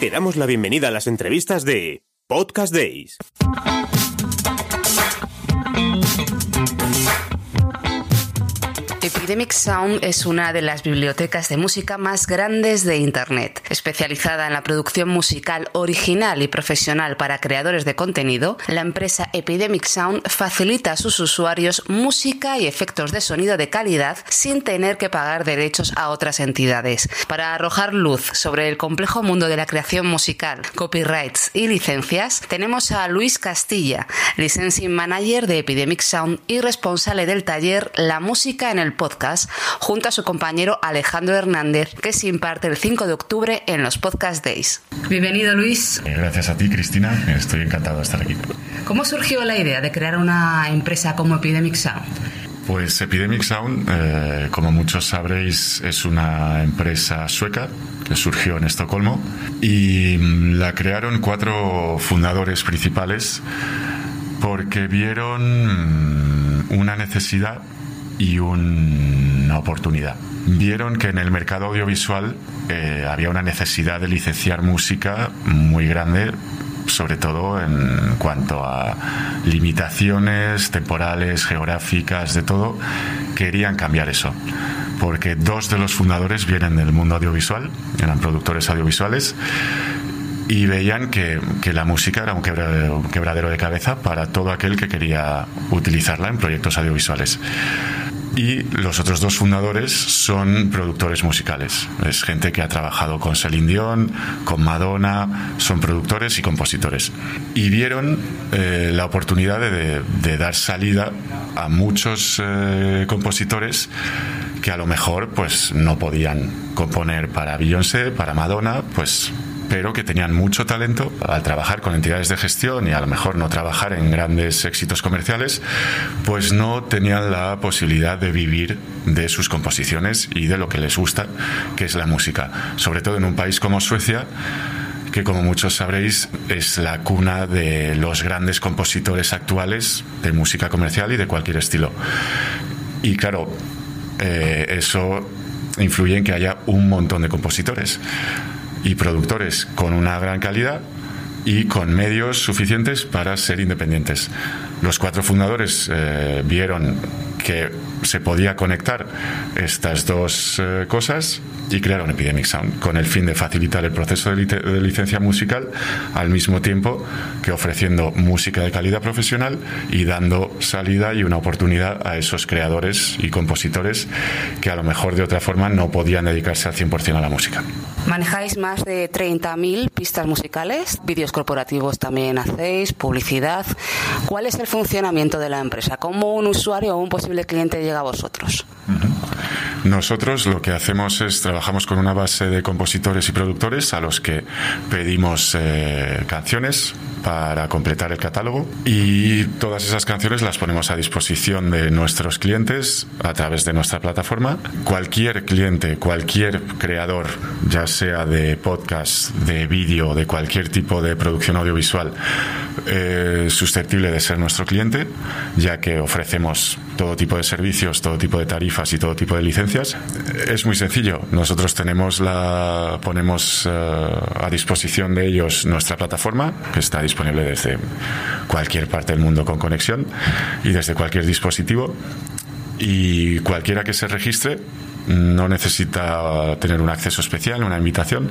Te damos la bienvenida a las entrevistas de Podcast Days. Epidemic Sound es una de las bibliotecas de música más grandes de Internet. Especializada en la producción musical original y profesional para creadores de contenido, la empresa Epidemic Sound facilita a sus usuarios música y efectos de sonido de calidad sin tener que pagar derechos a otras entidades. Para arrojar luz sobre el complejo mundo de la creación musical, copyrights y licencias, tenemos a Luis Castilla, Licensing Manager de Epidemic Sound y responsable del taller La Música en el podcast junto a su compañero Alejandro Hernández, que se imparte el 5 de octubre en los Podcast Days. Bienvenido, Luis. Eh, gracias a ti, Cristina. Estoy encantado de estar aquí. ¿Cómo surgió la idea de crear una empresa como Epidemic Sound? Pues Epidemic Sound, eh, como muchos sabréis, es una empresa sueca que surgió en Estocolmo y mm, la crearon cuatro fundadores principales porque vieron mm, una necesidad y una oportunidad. Vieron que en el mercado audiovisual eh, había una necesidad de licenciar música muy grande sobre todo en cuanto a limitaciones temporales, geográficas, de todo, querían cambiar eso. Porque dos de los fundadores vienen del mundo audiovisual, eran productores audiovisuales, y veían que, que la música era un quebradero, un quebradero de cabeza para todo aquel que quería utilizarla en proyectos audiovisuales y los otros dos fundadores son productores musicales. Es gente que ha trabajado con Celine Dion, con Madonna, son productores y compositores. Y vieron eh, la oportunidad de, dar salida a muchos eh, compositores que a lo mejor pues no podían componer para Beyoncé, para Madonna, pues pero que tenían mucho talento al trabajar con entidades de gestión y a lo mejor no trabajar en grandes éxitos comerciales, pues no tenían la posibilidad de vivir de sus composiciones y de lo que les gusta, que es la música. Sobre todo en un país como Suecia, que como muchos sabréis es la cuna de los grandes compositores actuales de música comercial y de cualquier estilo. Y claro, eh, eso influye en que haya un montón de compositores y productores con una gran calidad y con medios suficientes para ser independientes. Los cuatro fundadores eh, vieron que se podía conectar estas dos eh, cosas y crearon Epidemic Sound con el fin de facilitar el proceso de, licencia musical al mismo tiempo que ofreciendo música de calidad profesional y dando salida y una oportunidad a esos creadores y compositores que a lo mejor de otra forma no podían dedicarse al 100% a la música. Manejáis más de 30.000 pistas musicales, vídeos corporativos también hacéis, publicidad. ¿Cuál es el funcionamiento de la empresa? ¿Cómo un usuario o un posible cliente llega a vosotros? Nosotros lo que hacemos es trabajamos con una base de compositores y productores a los que pedimos eh, canciones para completar el catálogo y todas esas canciones las ponemos a disposición de nuestros clientes a través de nuestra plataforma. Cualquier cliente, cualquier creador, ya sea de podcast, de vídeo, de cualquier tipo de producción audiovisual, eh, susceptible de ser nuestro cliente, ya que ofrecemos todo tipo de servicios, todo tipo de tarifas y todo tipo de licencias. Es muy sencillo. Nosotros tenemos la, ponemos eh, a disposición de ellos nuestra plataforma, que está disponible desde cualquier parte del mundo con conexión y desde cualquier dispositivo. Y cualquiera que se registre no necesita tener un acceso especial, una invitación.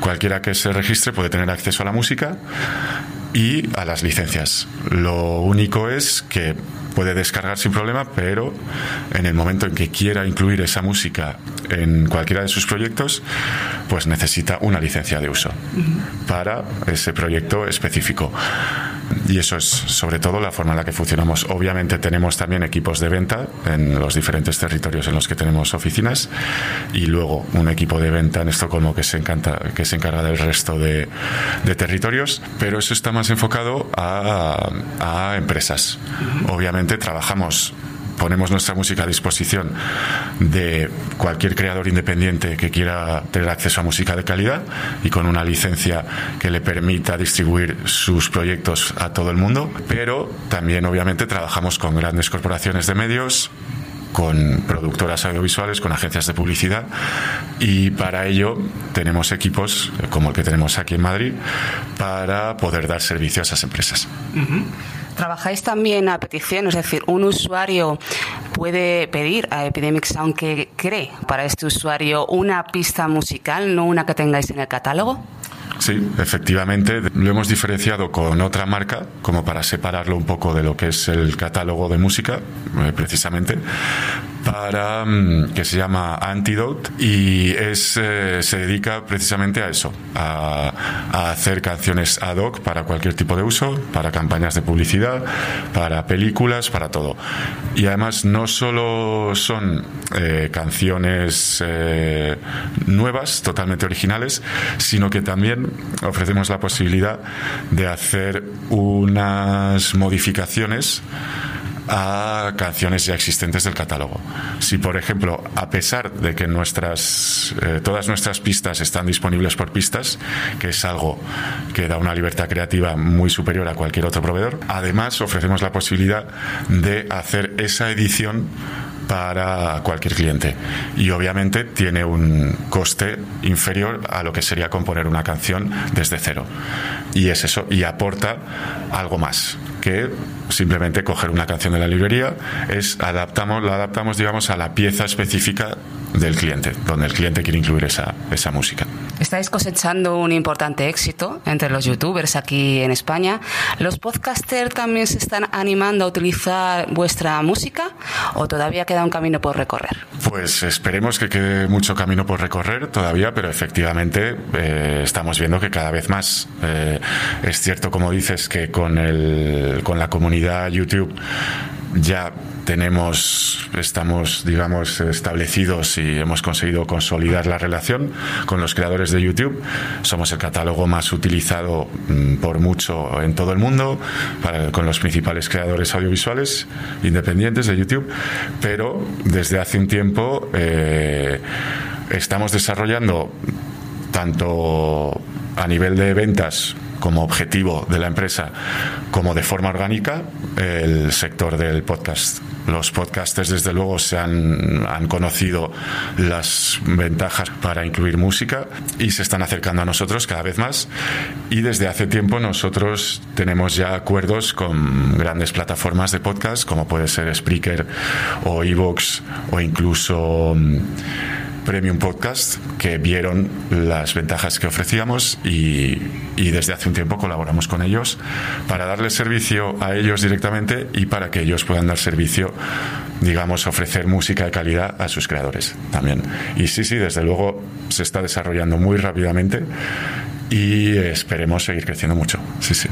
Cualquiera que se registre puede tener acceso a la música y a las licencias. Lo único es que puede descargar sin problema, pero en el momento en que quiera incluir esa música en cualquiera de sus proyectos, pues necesita una licencia de uso para ese proyecto específico. Y eso es sobre todo la forma en la que funcionamos. Obviamente tenemos también equipos de venta en los diferentes territorios en los que tenemos oficinas y luego un equipo de venta en Estocolmo que se, encanta, que se encarga del resto de, territorios, pero eso está más enfocado a, a empresas. Obviamente trabajamos ponemos nuestra música a disposición de cualquier creador independiente que quiera tener acceso a música de calidad y con una licencia que le permita distribuir sus proyectos a todo el mundo, pero también obviamente trabajamos con grandes corporaciones de medios con productoras audiovisuales, con agencias de publicidad y para ello tenemos equipos como el que tenemos aquí en Madrid para poder dar servicio a esas empresas. Trabajáis también a petición, es decir, un usuario puede pedir a Epidemic Sound que cree para este usuario una pista musical, no una que tengáis en el catálogo. Sí, efectivamente, lo hemos diferenciado con otra marca, como para separarlo un poco de lo que es el catálogo de música, eh, precisamente, para mm, que se llama Antidote y es eh, se dedica precisamente a eso, a, hacer canciones ad hoc para cualquier tipo de uso, para campañas de publicidad, para películas, para todo. Y además no solo son eh, canciones nuevas, totalmente originales, sino que también ofrecemos la posibilidad de hacer unas modificaciones a canciones ya existentes del catálogo. Si, por ejemplo, a pesar de que nuestras, eh, todas nuestras pistas están disponibles por pistas, que es algo que da una libertad creativa muy superior a cualquier otro proveedor, además ofrecemos la posibilidad de hacer esa edición para cualquier cliente. Y obviamente tiene un coste inferior a lo que sería componer una canción desde cero. Y es eso, y aporta algo más que simplemente coger una canción de la librería, es adaptamos, la adaptamos, digamos, a la pieza específica del cliente, donde el cliente quiere incluir esa, esa música. Estáis cosechando un importante éxito entre los youtubers aquí en España. ¿Los podcasters también se están animando a utilizar vuestra música o todavía queda un camino por recorrer? Pues esperemos que quede mucho camino por recorrer todavía, pero efectivamente eh, estamos viendo que cada vez más. Eh, es cierto, como dices, que con, el, con la comunidad YouTube ya tenemos, estamos, digamos, establecidos y hemos conseguido consolidar la relación con los creadores de YouTube. Somos el catálogo más utilizado mm, por mucho en todo el mundo, con los principales creadores audiovisuales independientes de YouTube, pero desde hace un tiempo eh, estamos desarrollando tanto a nivel de ventas como objetivo de la empresa como de forma orgánica el sector del podcast. Los podcasters, desde luego, se han, han, conocido las ventajas para incluir música y se están acercando a nosotros cada vez más. Y desde hace tiempo nosotros tenemos ya acuerdos con grandes plataformas de podcast, como puede ser Spreaker o Evox o incluso mm, Premium Podcast que vieron las ventajas que ofrecíamos y, desde hace un tiempo colaboramos con ellos para darles servicio a ellos directamente y para que ellos puedan dar servicio, digamos, ofrecer música de calidad a sus creadores también. Y sí, sí, desde luego se está desarrollando muy rápidamente y esperemos seguir creciendo mucho. Sí, sí.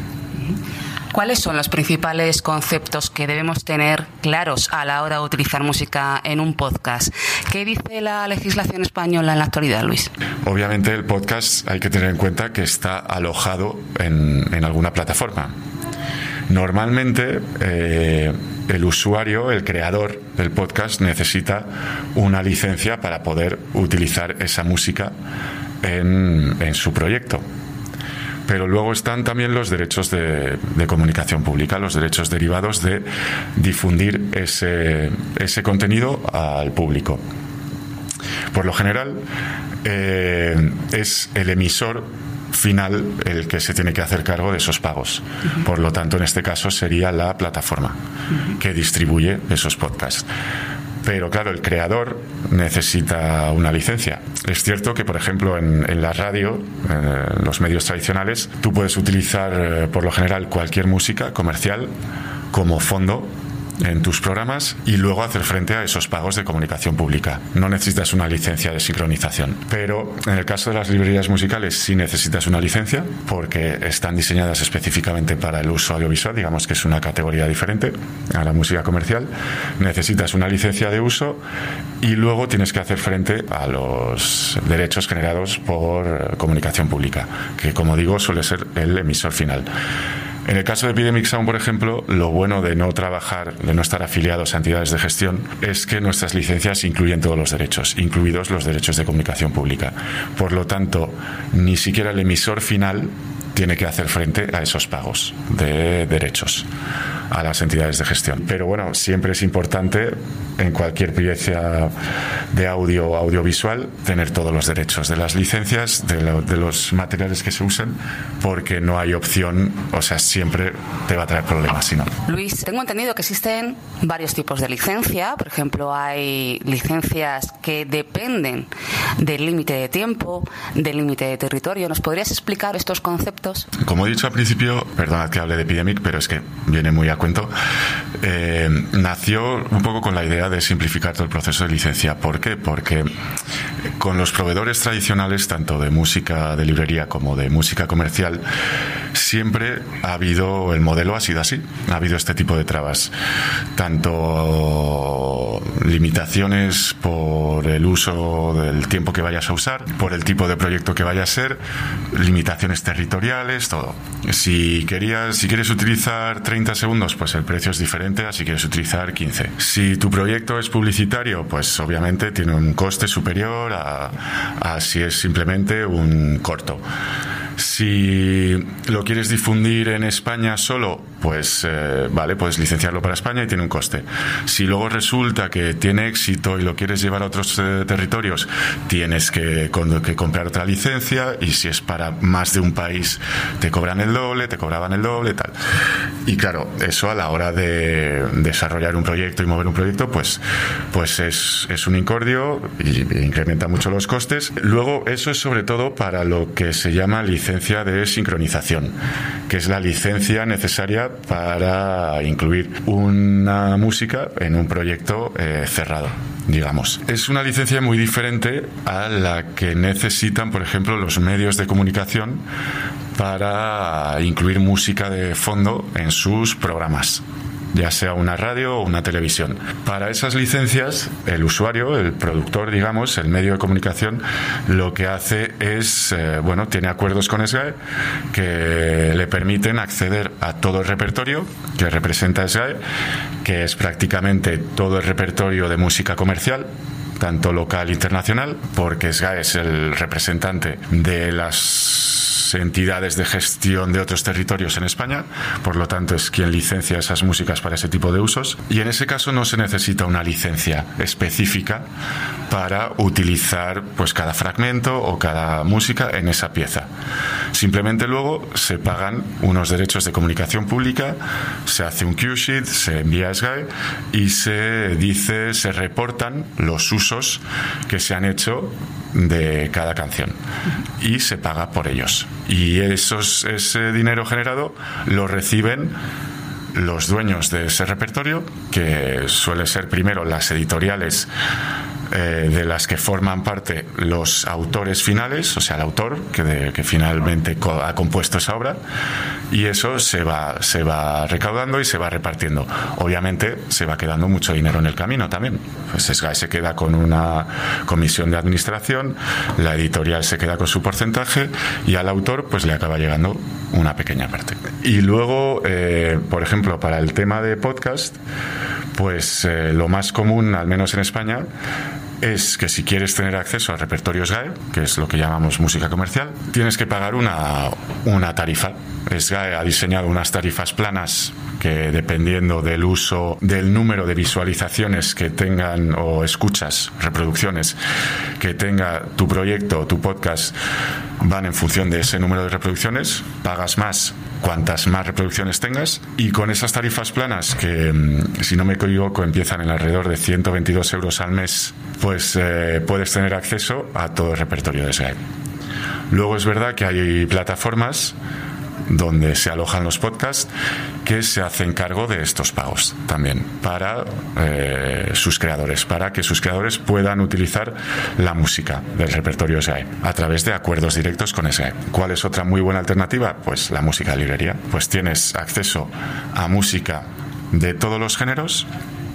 ¿Cuáles son los principales conceptos que debemos tener claros a la hora de utilizar música en un podcast? ¿Qué dice la legislación española en la actualidad, Luis? Obviamente el podcast hay que tener en cuenta que está alojado en, alguna plataforma. Normalmente eh, el usuario, el creador del podcast, necesita una licencia para poder utilizar esa música en su proyecto pero luego están también los derechos de, comunicación pública, los derechos derivados de difundir ese, ese contenido al público. Por lo general, eh, es el emisor final el que se tiene que hacer cargo de esos pagos. Por lo tanto, en este caso sería la plataforma que distribuye esos podcasts. Pero claro, el creador necesita una licencia. Es cierto que, por ejemplo, en, la radio, en los medios tradicionales, tú puedes utilizar eh, por lo general cualquier música comercial como fondo en tus programas y luego hacer frente a esos pagos de comunicación pública. No necesitas una licencia de sincronización, pero en el caso de las librerías musicales sí necesitas una licencia porque están diseñadas específicamente para el uso audiovisual, digamos que es una categoría diferente a la música comercial. Necesitas una licencia de uso y luego tienes que hacer frente a los derechos generados por comunicación pública, que como digo suele ser el emisor final. En el caso de Epidemic Sound, por ejemplo, lo bueno de no trabajar, de no estar afiliados a entidades de gestión, es que nuestras licencias incluyen todos los derechos, incluidos los derechos de comunicación pública. Por lo tanto, ni siquiera el emisor final tiene que hacer frente a esos pagos de derechos a las entidades de gestión. Pero bueno, siempre es importante en cualquier pieza de audio o audiovisual tener todos los derechos de las licencias, de, los materiales que se usan, porque no hay opción, o sea, siempre te va a traer problemas si no. Luis, tengo entendido que existen varios tipos de licencia. Por ejemplo, hay licencias que dependen del límite de tiempo, del límite de territorio. ¿Nos podrías explicar estos conceptos? Como he dicho al principio, perdonad que hable de Epidemic, pero es que viene muy a cuento. Eh, nació un poco con la idea de simplificar todo el proceso de licencia. ¿Por qué? Porque con los proveedores tradicionales, tanto de música de librería como de música comercial, siempre ha habido, el modelo ha sido así, ha habido este tipo de trabas, tanto limitaciones por el uso del tiempo que vayas a usar, por el tipo de proyecto que vaya a ser, limitaciones territoriales, todo. Si querías, si quieres utilizar 30 segundos, pues el precio es diferente a si quieres utilizar 15. Si tu proyecto es publicitario, pues obviamente tiene un coste superior a si es simplemente un corto. Si lo quieres difundir en España solo, pues eh, vale, puedes licenciarlo para España y tiene un coste. Si luego resulta que tiene éxito y lo quieres llevar a otros eh, territorios, tienes que, que, comprar otra licencia y si es para más de un país, te cobran el doble, te cobraban el doble, tal. Y claro, eso a la hora de desarrollar un proyecto y mover un proyecto, pues, pues es, es un incordio y incrementa mucho los costes. Luego, eso es sobre todo para lo que se llama licencia de sincronización, que es la licencia necesaria para incluir una música en un proyecto eh, cerrado digamos. Es una licencia muy diferente a la que necesitan, por ejemplo, los medios de comunicación para incluir música de fondo en sus programas ya sea una radio o una televisión. Para esas licencias, el usuario, el productor, digamos, el medio de comunicación, lo que hace es, eh, bueno, tiene acuerdos con SGAE que le permiten acceder a todo el repertorio que representa SGAE, que es prácticamente todo el repertorio de música comercial tanto local e internacional, porque SGAE es el representante de las entidades de gestión de otros territorios en España, por lo tanto es quien licencia esas músicas para ese tipo de usos. Y en ese caso no se necesita una licencia específica para utilizar pues cada fragmento o cada música en esa pieza. Simplemente luego se pagan unos derechos de comunicación pública, se hace un cue sheet, se envía a SGAE y se dice, se reportan los usos que se han hecho de cada canción y se paga por ellos. Y esos, ese dinero generado lo reciben los dueños de ese repertorio, que suele ser primero las editoriales eh, de las que forman parte los autores finales, o sea, el autor que, finalmente ha compuesto esa obra, y eso se va, se va recaudando y se va repartiendo. Obviamente se va quedando mucho dinero en el camino también. Pues se queda con una comisión de administración, la editorial se queda con su porcentaje y al autor pues le acaba llegando una pequeña parte. Y luego, eh, por ejemplo, para el tema de podcast, pues eh, lo más común, al menos en España, es que si quieres tener acceso al repertorio SGAE, que es lo que llamamos música comercial, tienes que pagar una, una tarifa. SGAE ha diseñado unas tarifas planas que dependiendo del uso, del número de visualizaciones que tengan o escuchas, reproducciones que tenga tu proyecto o tu podcast, van en función de ese número de reproducciones, pagas más cuantas más reproducciones tengas y con esas tarifas planas que mm, si no me equivoco empiezan en alrededor de 122 euros al mes pues eh, puedes tener acceso a todo el repertorio de Skype. Luego es verdad que hay plataformas donde se alojan los podcasts que se hacen cargo de estos pagos también para eh, sus creadores, para que sus creadores puedan utilizar la música del repertorio SGAE a través de acuerdos directos con SGAE. ¿Cuál es otra muy buena alternativa? Pues la música de librería. Pues tienes acceso a música de todos los géneros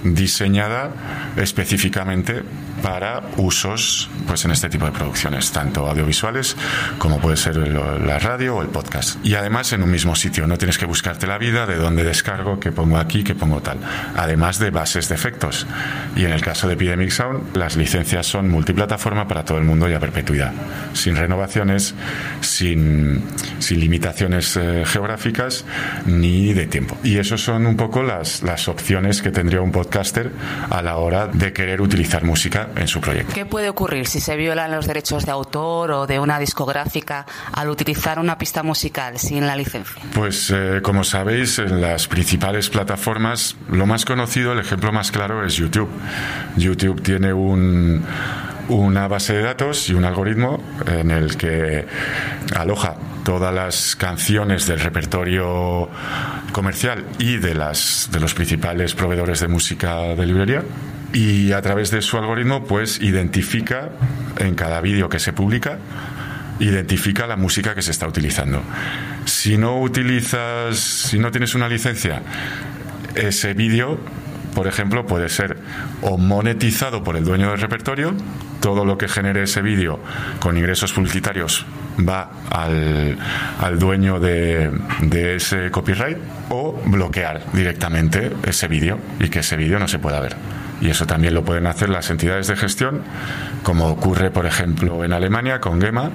diseñada específicamente para usos pues en este tipo de producciones, tanto audiovisuales como puede ser la radio o el podcast. Y además en un mismo sitio, no tienes que buscarte la vida de dónde descargo, qué pongo aquí, qué pongo tal. Además de bases de efectos. Y en el caso de Epidemic Sound, las licencias son multiplataforma para todo el mundo y a perpetuidad. sin renovaciones, sin, sin limitaciones eh, geográficas ni de tiempo. Y eso son un poco las, las opciones que tendría un podcaster a la hora de querer utilizar música en su proyecto. ¿Qué puede ocurrir si se violan los derechos de autor o de una discográfica al utilizar una pista musical sin la licencia? Pues eh, como sabéis, en las principales plataformas, lo más conocido, el ejemplo más claro es YouTube. YouTube tiene un una base de datos y un algoritmo en el que aloja todas las canciones del repertorio comercial y de las de los principales proveedores de música de librería y a través de su algoritmo pues identifica en cada vídeo que se publica identifica la música que se está utilizando. Si no utilizas, si no tienes una licencia, ese vídeo por ejemplo, puede ser o monetizado por el dueño del repertorio, todo lo que genere ese vídeo con ingresos publicitarios va al, dueño de, de, ese copyright, o bloquear directamente ese vídeo y que ese vídeo no se pueda ver. Y eso también lo pueden hacer las entidades de gestión, como ocurre, por ejemplo, en Alemania con GEMA,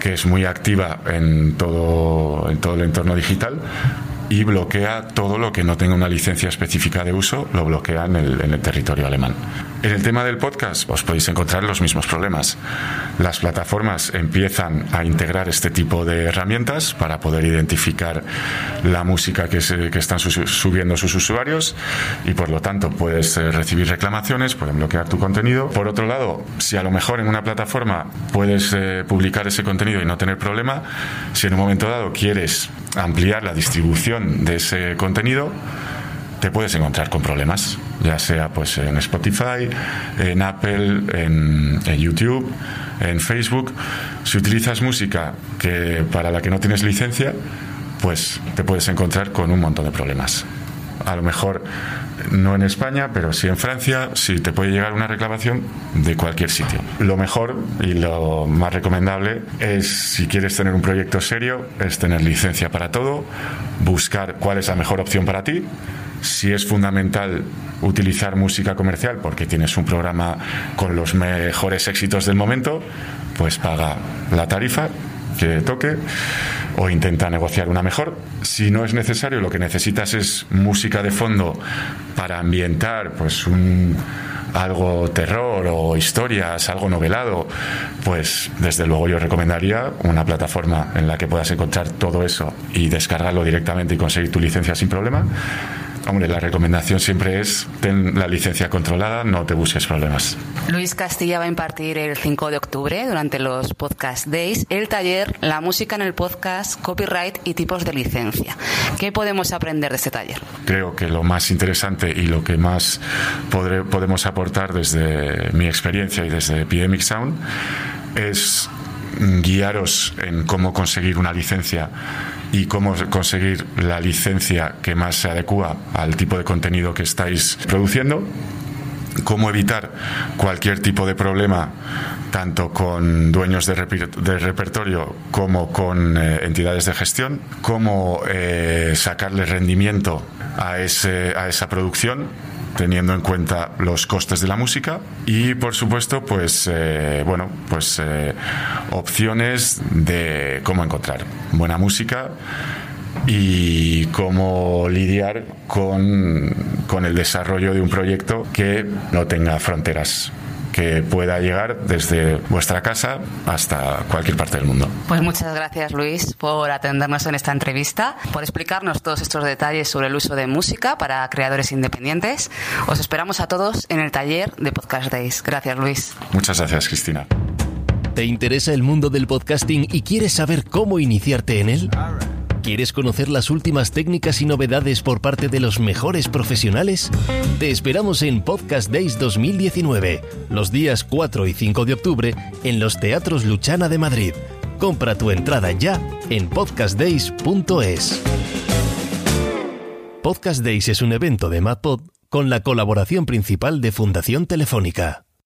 que es muy activa en todo, el entorno digital, y bloquea todo lo que no tenga una licencia específica de uso, lo bloquea en el territorio alemán. En el tema del podcast os podéis encontrar los mismos problemas. Las plataformas empiezan a integrar este tipo de herramientas para poder identificar la música que, se, que están subiendo sus usuarios y por lo tanto puedes eh, recibir reclamaciones, pueden bloquear tu contenido. Por otro lado, si a lo mejor en una plataforma puedes eh, publicar ese contenido y no tener problema, si en un momento dado quieres ampliar la distribución de ese contenido, te puedes encontrar con problemas, ya sea pues en Spotify, en Apple, en, YouTube, en Facebook. Si utilizas música que para la que no tienes licencia, pues te puedes encontrar con un montón de problemas. A lo mejor no en España, pero sí en Francia, sí te puede llegar una reclamación de cualquier sitio. Lo mejor y lo más recomendable es, si quieres tener un proyecto serio, es tener licencia para todo, buscar cuál es la mejor opción para ti, si es fundamental utilizar música comercial porque tienes un programa con los mejores éxitos del momento, pues paga la tarifa que toque o intenta negociar una mejor. Si no es necesario, lo que necesitas es música de fondo para ambientar pues un algo terror o historias, algo novelado, pues desde luego yo recomendaría una plataforma en la que puedas encontrar todo eso y descargarlo directamente y conseguir tu licencia sin problema Hombre, la recomendación siempre es ten la licencia controlada, no te busques problemas. Luis Castilla va a impartir el 5 de octubre, durante los Podcast Days, el taller La música en el podcast, copyright y tipos de licencia. ¿Qué podemos aprender de este taller? Creo que lo más interesante y lo que más podemos aportar desde mi experiencia y desde Epidemic Sound es guiaros en cómo conseguir una licencia y cómo conseguir la licencia que más se adecua al tipo de contenido que estáis produciendo cómo evitar cualquier tipo de problema tanto con dueños de, repertorio como con eh, entidades de gestión, cómo eh, sacarle rendimiento a, ese, a esa producción teniendo en cuenta los costes de la música y por supuesto pues eh, bueno pues eh, opciones de cómo encontrar buena música y cómo lidiar con, con el desarrollo de un proyecto que no tenga fronteras que pueda llegar desde vuestra casa hasta cualquier parte del mundo. Pues muchas gracias Luis por atendernos en esta entrevista, por explicarnos todos estos detalles sobre el uso de música para creadores independientes. Os esperamos a todos en el taller de Podcast Days. Gracias Luis. Muchas gracias Cristina. ¿Te interesa el mundo del podcasting y quieres saber cómo iniciarte en él? ¿Quieres conocer las últimas técnicas y novedades por parte de los mejores profesionales? Te esperamos en Podcast Days 2019, los días 4 y 5 de octubre, en los Teatros Luchana de Madrid. Compra tu entrada ya en podcastdays.es. Podcast Days es un evento de MadPod con la colaboración principal de Fundación Telefónica.